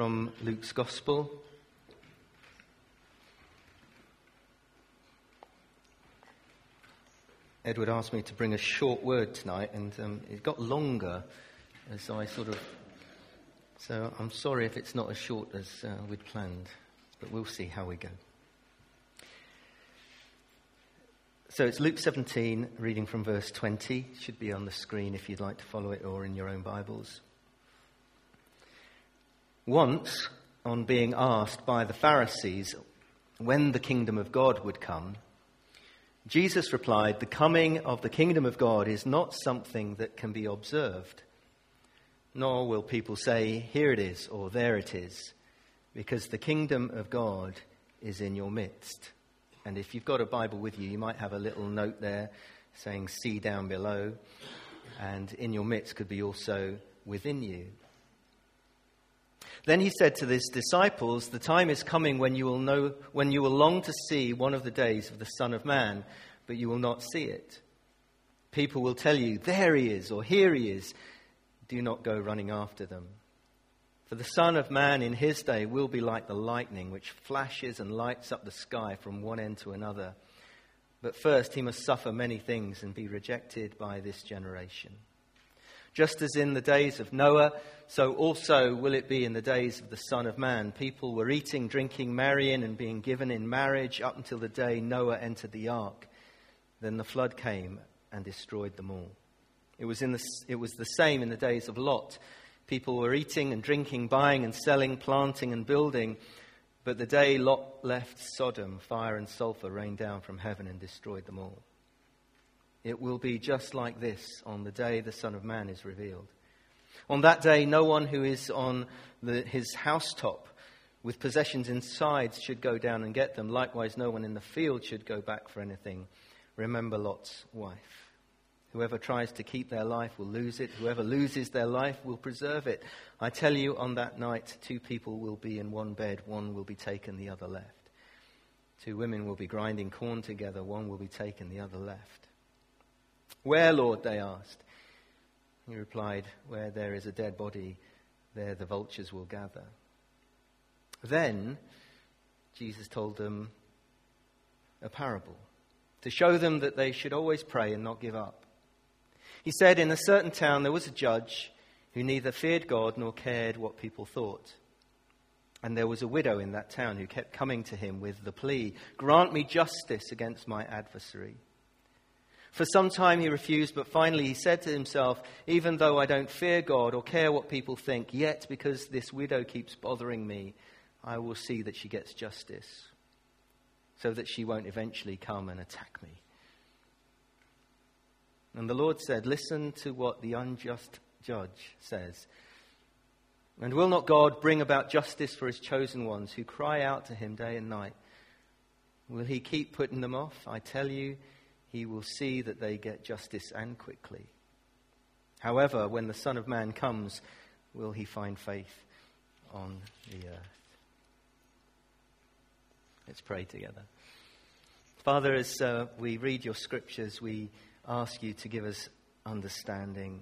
from Luke's Gospel. Edward asked me to bring a short word tonight, and um, it got longer as I sort of. So I'm sorry if it's not as short as uh, we'd planned, but we'll see how we go. So it's Luke 17, reading from verse 20. It should be on the screen if you'd like to follow it or in your own Bibles. Once, on being asked by the Pharisees when the kingdom of God would come, Jesus replied, The coming of the kingdom of God is not something that can be observed, nor will people say, Here it is, or there it is, because the kingdom of God is in your midst. And if you've got a Bible with you, you might have a little note there saying, See down below. And in your midst could be also within you. Then he said to his disciples, The time is coming when you will know when you will long to see one of the days of the Son of Man, but you will not see it. People will tell you, There he is, or here he is. Do not go running after them. For the Son of Man in his day will be like the lightning which flashes and lights up the sky from one end to another. But first he must suffer many things and be rejected by this generation. Just as in the days of Noah, so also will it be in the days of the Son of Man. People were eating, drinking, marrying, and being given in marriage up until the day Noah entered the ark. Then the flood came and destroyed them all. It was, in the, it was the same in the days of Lot. People were eating and drinking, buying and selling, planting and building. But the day Lot left Sodom, fire and sulfur rained down from heaven and destroyed them all. It will be just like this on the day the Son of Man is revealed. On that day, no one who is on the, his housetop with possessions inside should go down and get them. Likewise, no one in the field should go back for anything. Remember Lot's wife. Whoever tries to keep their life will lose it. Whoever loses their life will preserve it. I tell you, on that night, two people will be in one bed. One will be taken, the other left. Two women will be grinding corn together. One will be taken, the other left. Where, Lord? they asked. He replied, Where there is a dead body, there the vultures will gather. Then Jesus told them a parable to show them that they should always pray and not give up. He said, In a certain town there was a judge who neither feared God nor cared what people thought. And there was a widow in that town who kept coming to him with the plea, Grant me justice against my adversary. For some time he refused, but finally he said to himself, Even though I don't fear God or care what people think, yet because this widow keeps bothering me, I will see that she gets justice, so that she won't eventually come and attack me. And the Lord said, Listen to what the unjust judge says. And will not God bring about justice for his chosen ones who cry out to him day and night? Will he keep putting them off? I tell you, he will see that they get justice and quickly. However, when the Son of Man comes, will he find faith on the earth? Let's pray together. Father, as uh, we read your scriptures, we ask you to give us understanding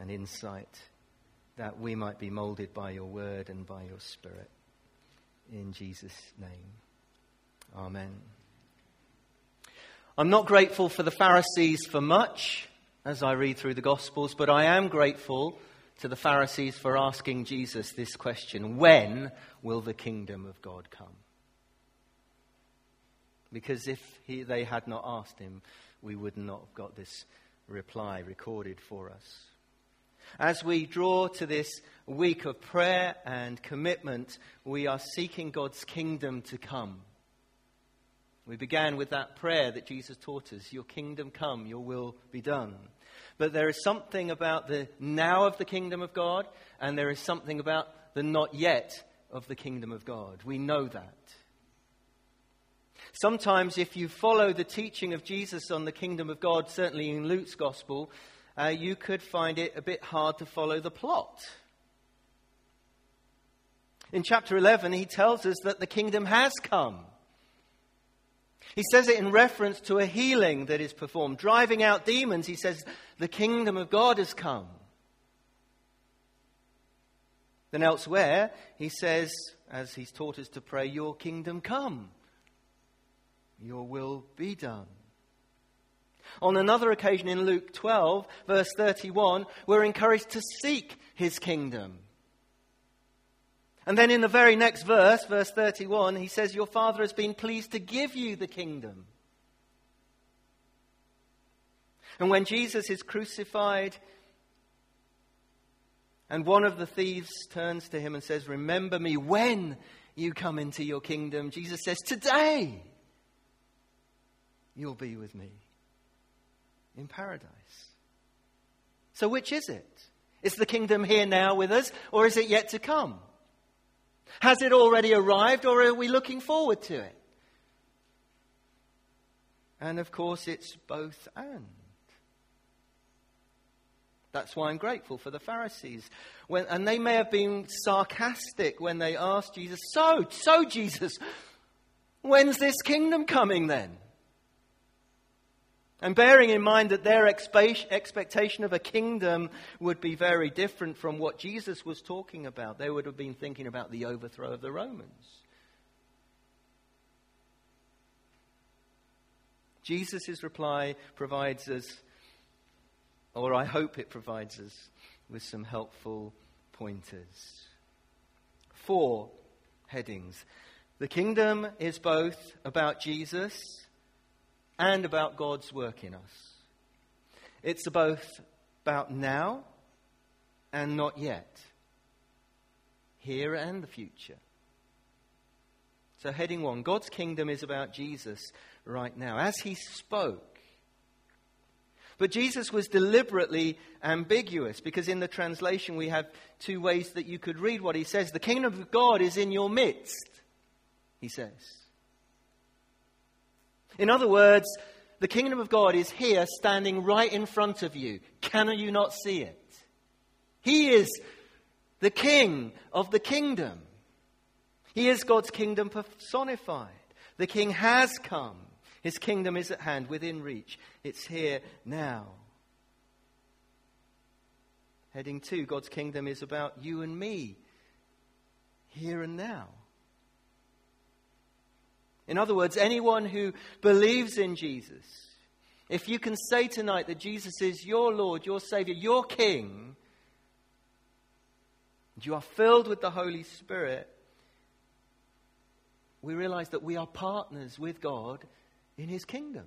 and insight that we might be molded by your word and by your spirit. In Jesus' name. Amen. I'm not grateful for the Pharisees for much as I read through the Gospels, but I am grateful to the Pharisees for asking Jesus this question When will the kingdom of God come? Because if he, they had not asked him, we would not have got this reply recorded for us. As we draw to this week of prayer and commitment, we are seeking God's kingdom to come. We began with that prayer that Jesus taught us Your kingdom come, your will be done. But there is something about the now of the kingdom of God, and there is something about the not yet of the kingdom of God. We know that. Sometimes, if you follow the teaching of Jesus on the kingdom of God, certainly in Luke's gospel, uh, you could find it a bit hard to follow the plot. In chapter 11, he tells us that the kingdom has come. He says it in reference to a healing that is performed. Driving out demons, he says, the kingdom of God has come. Then elsewhere, he says, as he's taught us to pray, Your kingdom come, your will be done. On another occasion in Luke 12, verse 31, we're encouraged to seek his kingdom. And then in the very next verse, verse 31, he says, Your Father has been pleased to give you the kingdom. And when Jesus is crucified, and one of the thieves turns to him and says, Remember me when you come into your kingdom. Jesus says, Today you'll be with me in paradise. So, which is it? Is the kingdom here now with us, or is it yet to come? Has it already arrived, or are we looking forward to it? And of course, it's both and. That's why I'm grateful for the Pharisees. When, and they may have been sarcastic when they asked Jesus, So, so, Jesus, when's this kingdom coming then? And bearing in mind that their expectation of a kingdom would be very different from what Jesus was talking about, they would have been thinking about the overthrow of the Romans. Jesus' reply provides us, or I hope it provides us, with some helpful pointers. Four headings. The kingdom is both about Jesus and about God's work in us. It's both about now and not yet, here and the future. So, heading one God's kingdom is about Jesus right now, as he spoke. But Jesus was deliberately ambiguous because in the translation we have two ways that you could read what he says. The kingdom of God is in your midst, he says. In other words, the kingdom of God is here standing right in front of you. Can you not see it? He is the king of the kingdom. He is God's kingdom personified. The king has come. His kingdom is at hand, within reach. It's here now. Heading two God's kingdom is about you and me, here and now. In other words, anyone who believes in Jesus, if you can say tonight that Jesus is your Lord, your Savior, your King, and you are filled with the Holy Spirit, we realize that we are partners with God in His kingdom.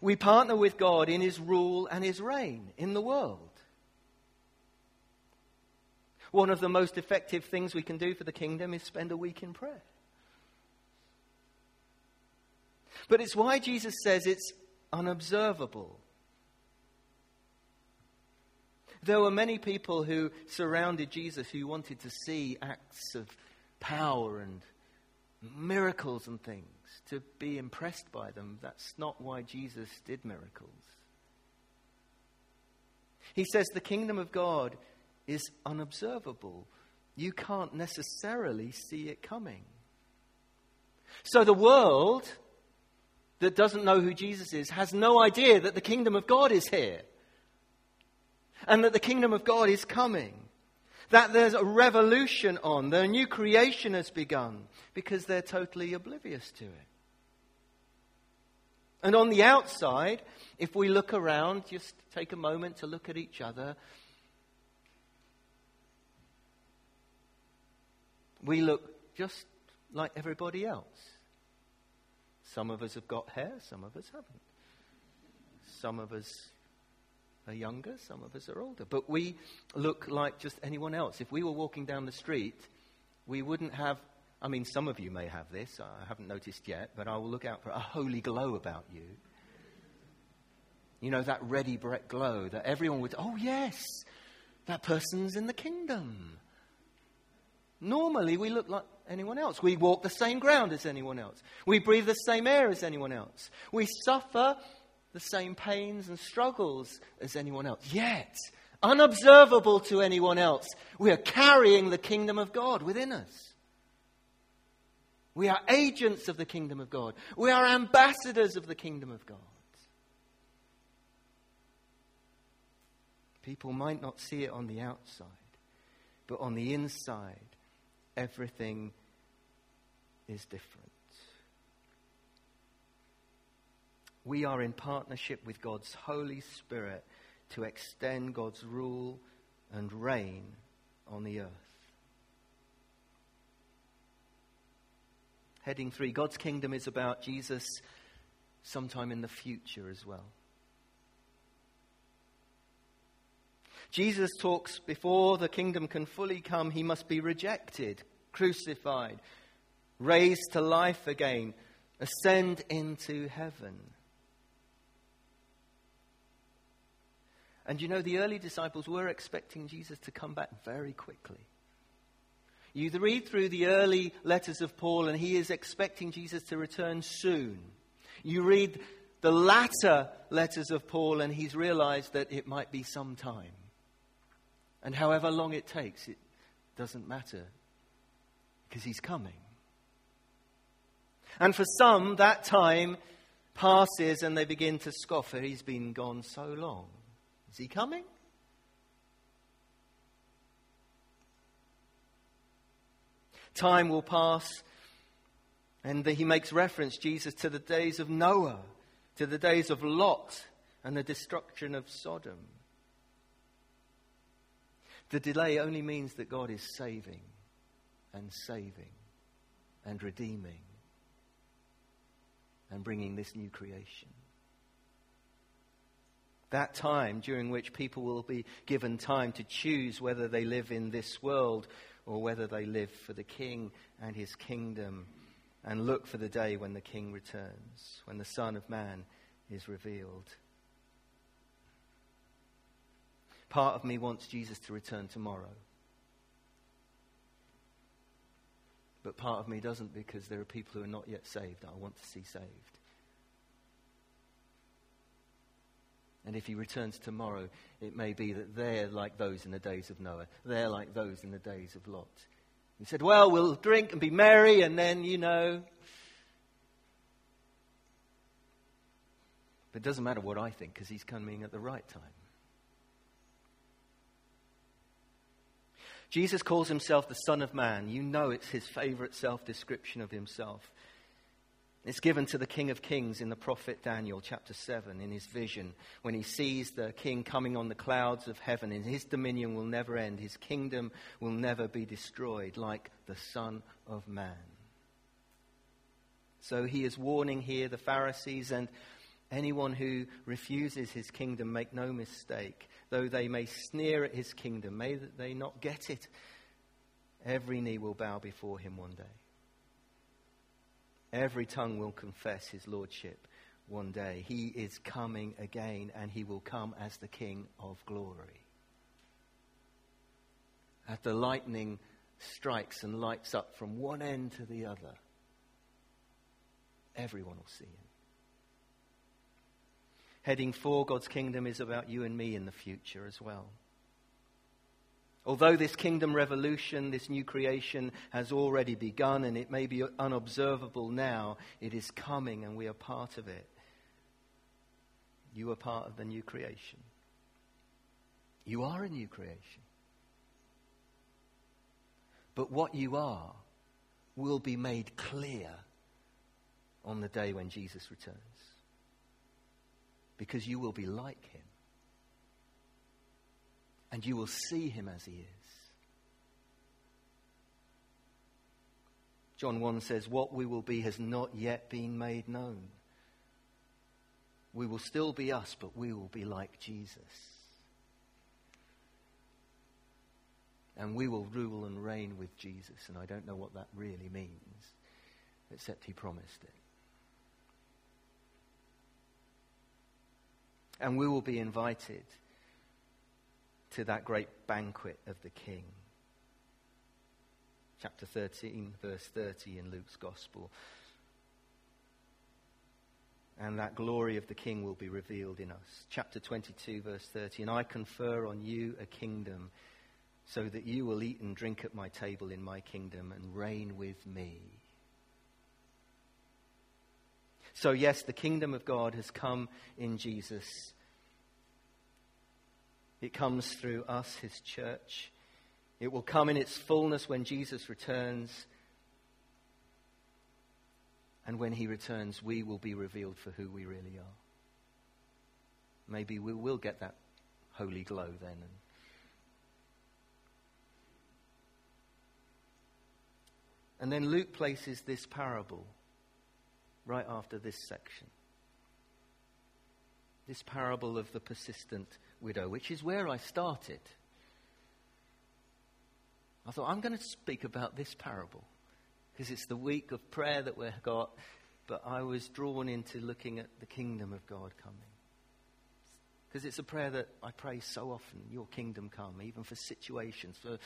We partner with God in His rule and His reign in the world. One of the most effective things we can do for the kingdom is spend a week in prayer. But it's why Jesus says it's unobservable. There were many people who surrounded Jesus who wanted to see acts of power and miracles and things, to be impressed by them. That's not why Jesus did miracles. He says the kingdom of God is unobservable. You can't necessarily see it coming. So the world that doesn't know who Jesus is has no idea that the kingdom of God is here and that the kingdom of God is coming. That there's a revolution on, that a new creation has begun because they're totally oblivious to it. And on the outside, if we look around, just take a moment to look at each other, we look just like everybody else. Some of us have got hair, some of us haven't. Some of us are younger, some of us are older. But we look like just anyone else. If we were walking down the street, we wouldn't have, I mean, some of you may have this, I haven't noticed yet, but I will look out for a holy glow about you. You know, that ready glow that everyone would, oh, yes, that person's in the kingdom. Normally, we look like anyone else. We walk the same ground as anyone else. We breathe the same air as anyone else. We suffer the same pains and struggles as anyone else. Yet, unobservable to anyone else, we are carrying the kingdom of God within us. We are agents of the kingdom of God. We are ambassadors of the kingdom of God. People might not see it on the outside, but on the inside, everything is different. We are in partnership with God's Holy Spirit to extend God's rule and reign on the earth. Heading three God's kingdom is about Jesus sometime in the future as well. Jesus talks before the kingdom can fully come, he must be rejected, crucified, raised to life again, ascend into heaven. And you know, the early disciples were expecting Jesus to come back very quickly. You read through the early letters of Paul, and he is expecting Jesus to return soon. You read the latter letters of Paul, and he's realized that it might be some time. And however long it takes, it doesn't matter because he's coming. And for some, that time passes and they begin to scoff. at He's been gone so long. Is he coming? Time will pass, and he makes reference, Jesus, to the days of Noah, to the days of Lot, and the destruction of Sodom. The delay only means that God is saving and saving and redeeming and bringing this new creation. That time during which people will be given time to choose whether they live in this world or whether they live for the King and his kingdom and look for the day when the King returns, when the Son of Man is revealed. Part of me wants Jesus to return tomorrow. But part of me doesn't because there are people who are not yet saved that I want to see saved. And if he returns tomorrow, it may be that they're like those in the days of Noah. They're like those in the days of Lot. He said, Well, we'll drink and be merry, and then, you know. But it doesn't matter what I think because he's coming at the right time. Jesus calls himself the Son of Man. You know it's his favorite self description of himself. It's given to the King of Kings in the prophet Daniel, chapter 7, in his vision, when he sees the king coming on the clouds of heaven, and his dominion will never end, his kingdom will never be destroyed, like the Son of Man. So he is warning here the Pharisees and anyone who refuses his kingdom, make no mistake though they may sneer at his kingdom, may they not get it, every knee will bow before him one day. Every tongue will confess his lordship one day. He is coming again, and he will come as the King of glory. As the lightning strikes and lights up from one end to the other, everyone will see him. Heading four God's kingdom is about you and me in the future as well. Although this kingdom revolution, this new creation, has already begun and it may be unobservable now, it is coming and we are part of it. You are part of the new creation. You are a new creation. But what you are will be made clear on the day when Jesus returns because you will be like him. And you will see him as he is. John 1 says, What we will be has not yet been made known. We will still be us, but we will be like Jesus. And we will rule and reign with Jesus. And I don't know what that really means, except he promised it. And we will be invited to that great banquet of the King. Chapter 13, verse 30 in Luke's Gospel. And that glory of the King will be revealed in us. Chapter 22, verse 30. And I confer on you a kingdom so that you will eat and drink at my table in my kingdom and reign with me. So, yes, the kingdom of God has come in Jesus. It comes through us, his church. It will come in its fullness when Jesus returns. And when he returns, we will be revealed for who we really are. Maybe we will get that holy glow then. And then Luke places this parable right after this section. This parable of the persistent widow, which is where I started. I thought, I'm going to speak about this parable because it's the week of prayer that we've got, but I was drawn into looking at the kingdom of God coming. Because it's a prayer that I pray so often, your kingdom come, even for situations, for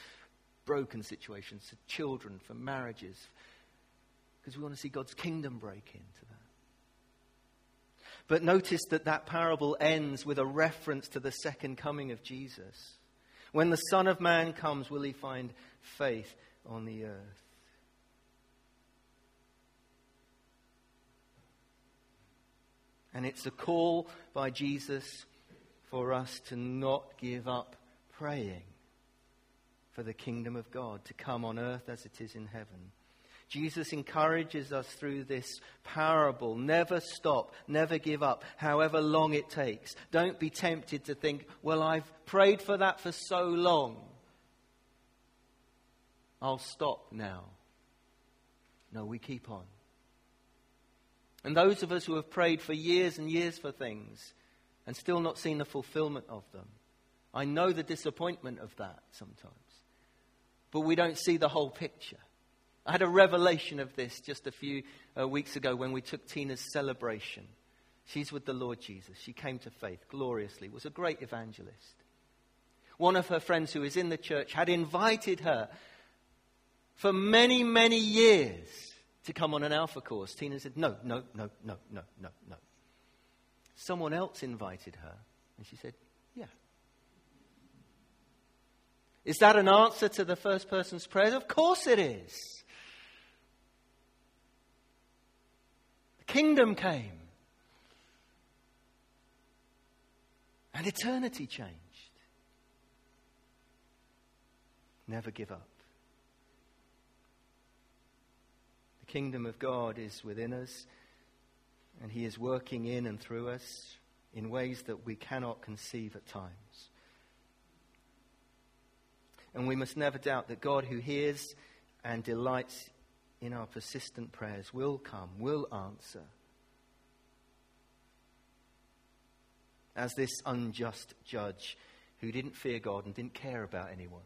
broken situations, for children, for marriages, because we want to see God's kingdom break into that. But notice that that parable ends with a reference to the second coming of Jesus. When the Son of Man comes, will he find faith on the earth? And it's a call by Jesus for us to not give up praying for the kingdom of God to come on earth as it is in heaven. Jesus encourages us through this parable. Never stop, never give up, however long it takes. Don't be tempted to think, well, I've prayed for that for so long. I'll stop now. No, we keep on. And those of us who have prayed for years and years for things and still not seen the fulfillment of them, I know the disappointment of that sometimes. But we don't see the whole picture. I had a revelation of this just a few uh, weeks ago when we took Tina's celebration. She's with the Lord Jesus. She came to faith gloriously, was a great evangelist. One of her friends who is in the church had invited her for many, many years to come on an alpha course. Tina said, No, no, no, no, no, no, no. Someone else invited her, and she said, Yeah. Is that an answer to the first person's prayer? Of course it is. Kingdom came. And eternity changed. Never give up. The kingdom of God is within us, and He is working in and through us in ways that we cannot conceive at times. And we must never doubt that God, who hears and delights in our persistent prayers will come, will answer. As this unjust judge who didn't fear God and didn't care about anyone.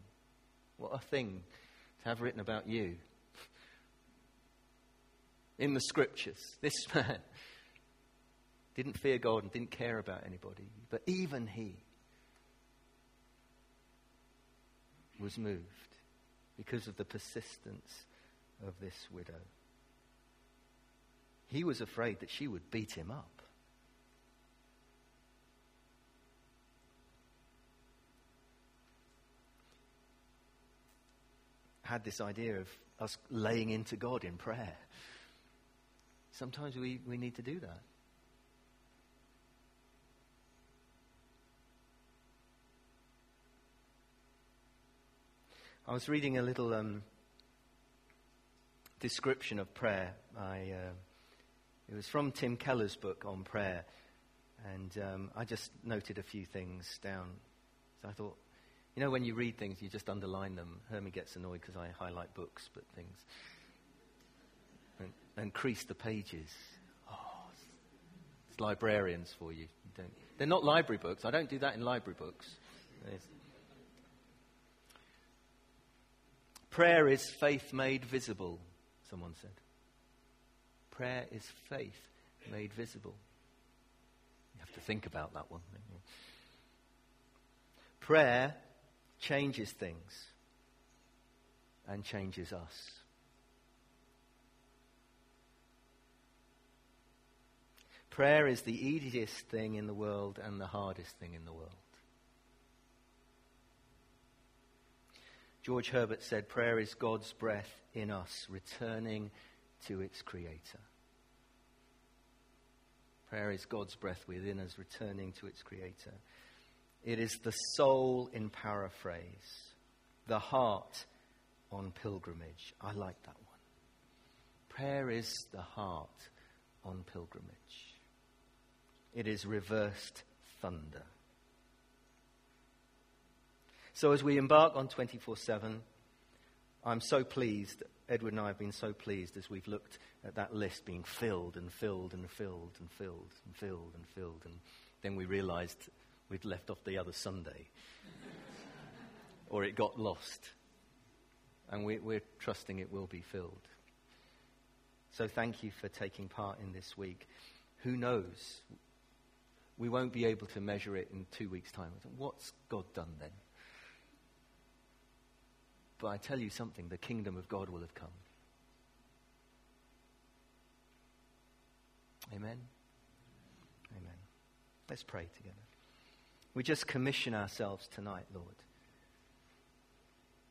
What a thing to have written about you in the scriptures. This man didn't fear God and didn't care about anybody, but even he was moved because of the persistence of this widow. He was afraid that she would beat him up. Had this idea of us laying into God in prayer. Sometimes we, we need to do that. I was reading a little um, description of prayer. I, uh, it was from Tim Keller's book on prayer, and um, I just noted a few things down. So I thought, you know, when you read things, you just underline them. Hermie gets annoyed because I highlight books, but things. And, and crease the pages. Oh, it's, it's librarians for you. you they're not library books. I don't do that in library books. There's, Prayer is faith made visible someone said. Prayer is faith made visible. You have to think about that one. Prayer changes things and changes us. Prayer is the easiest thing in the world and the hardest thing in the world. George Herbert said, Prayer is God's breath in us, returning to its Creator. Prayer is God's breath within us, returning to its Creator. It is the soul in paraphrase, the heart on pilgrimage. I like that one. Prayer is the heart on pilgrimage. It is reversed thunder. So as we embark on 24 7, I'm so pleased, Edward and I have been so pleased as we've looked at that list being filled and filled and filled and filled and filled and filled. And then we realized we'd left off the other Sunday. or it got lost. And we, we're trusting it will be filled. So thank you for taking part in this week. Who knows? We won't be able to measure it in two weeks' time. What's God done then? But I tell you something the kingdom of God will have come. Amen. Amen. Let's pray together. We just commission ourselves tonight, Lord.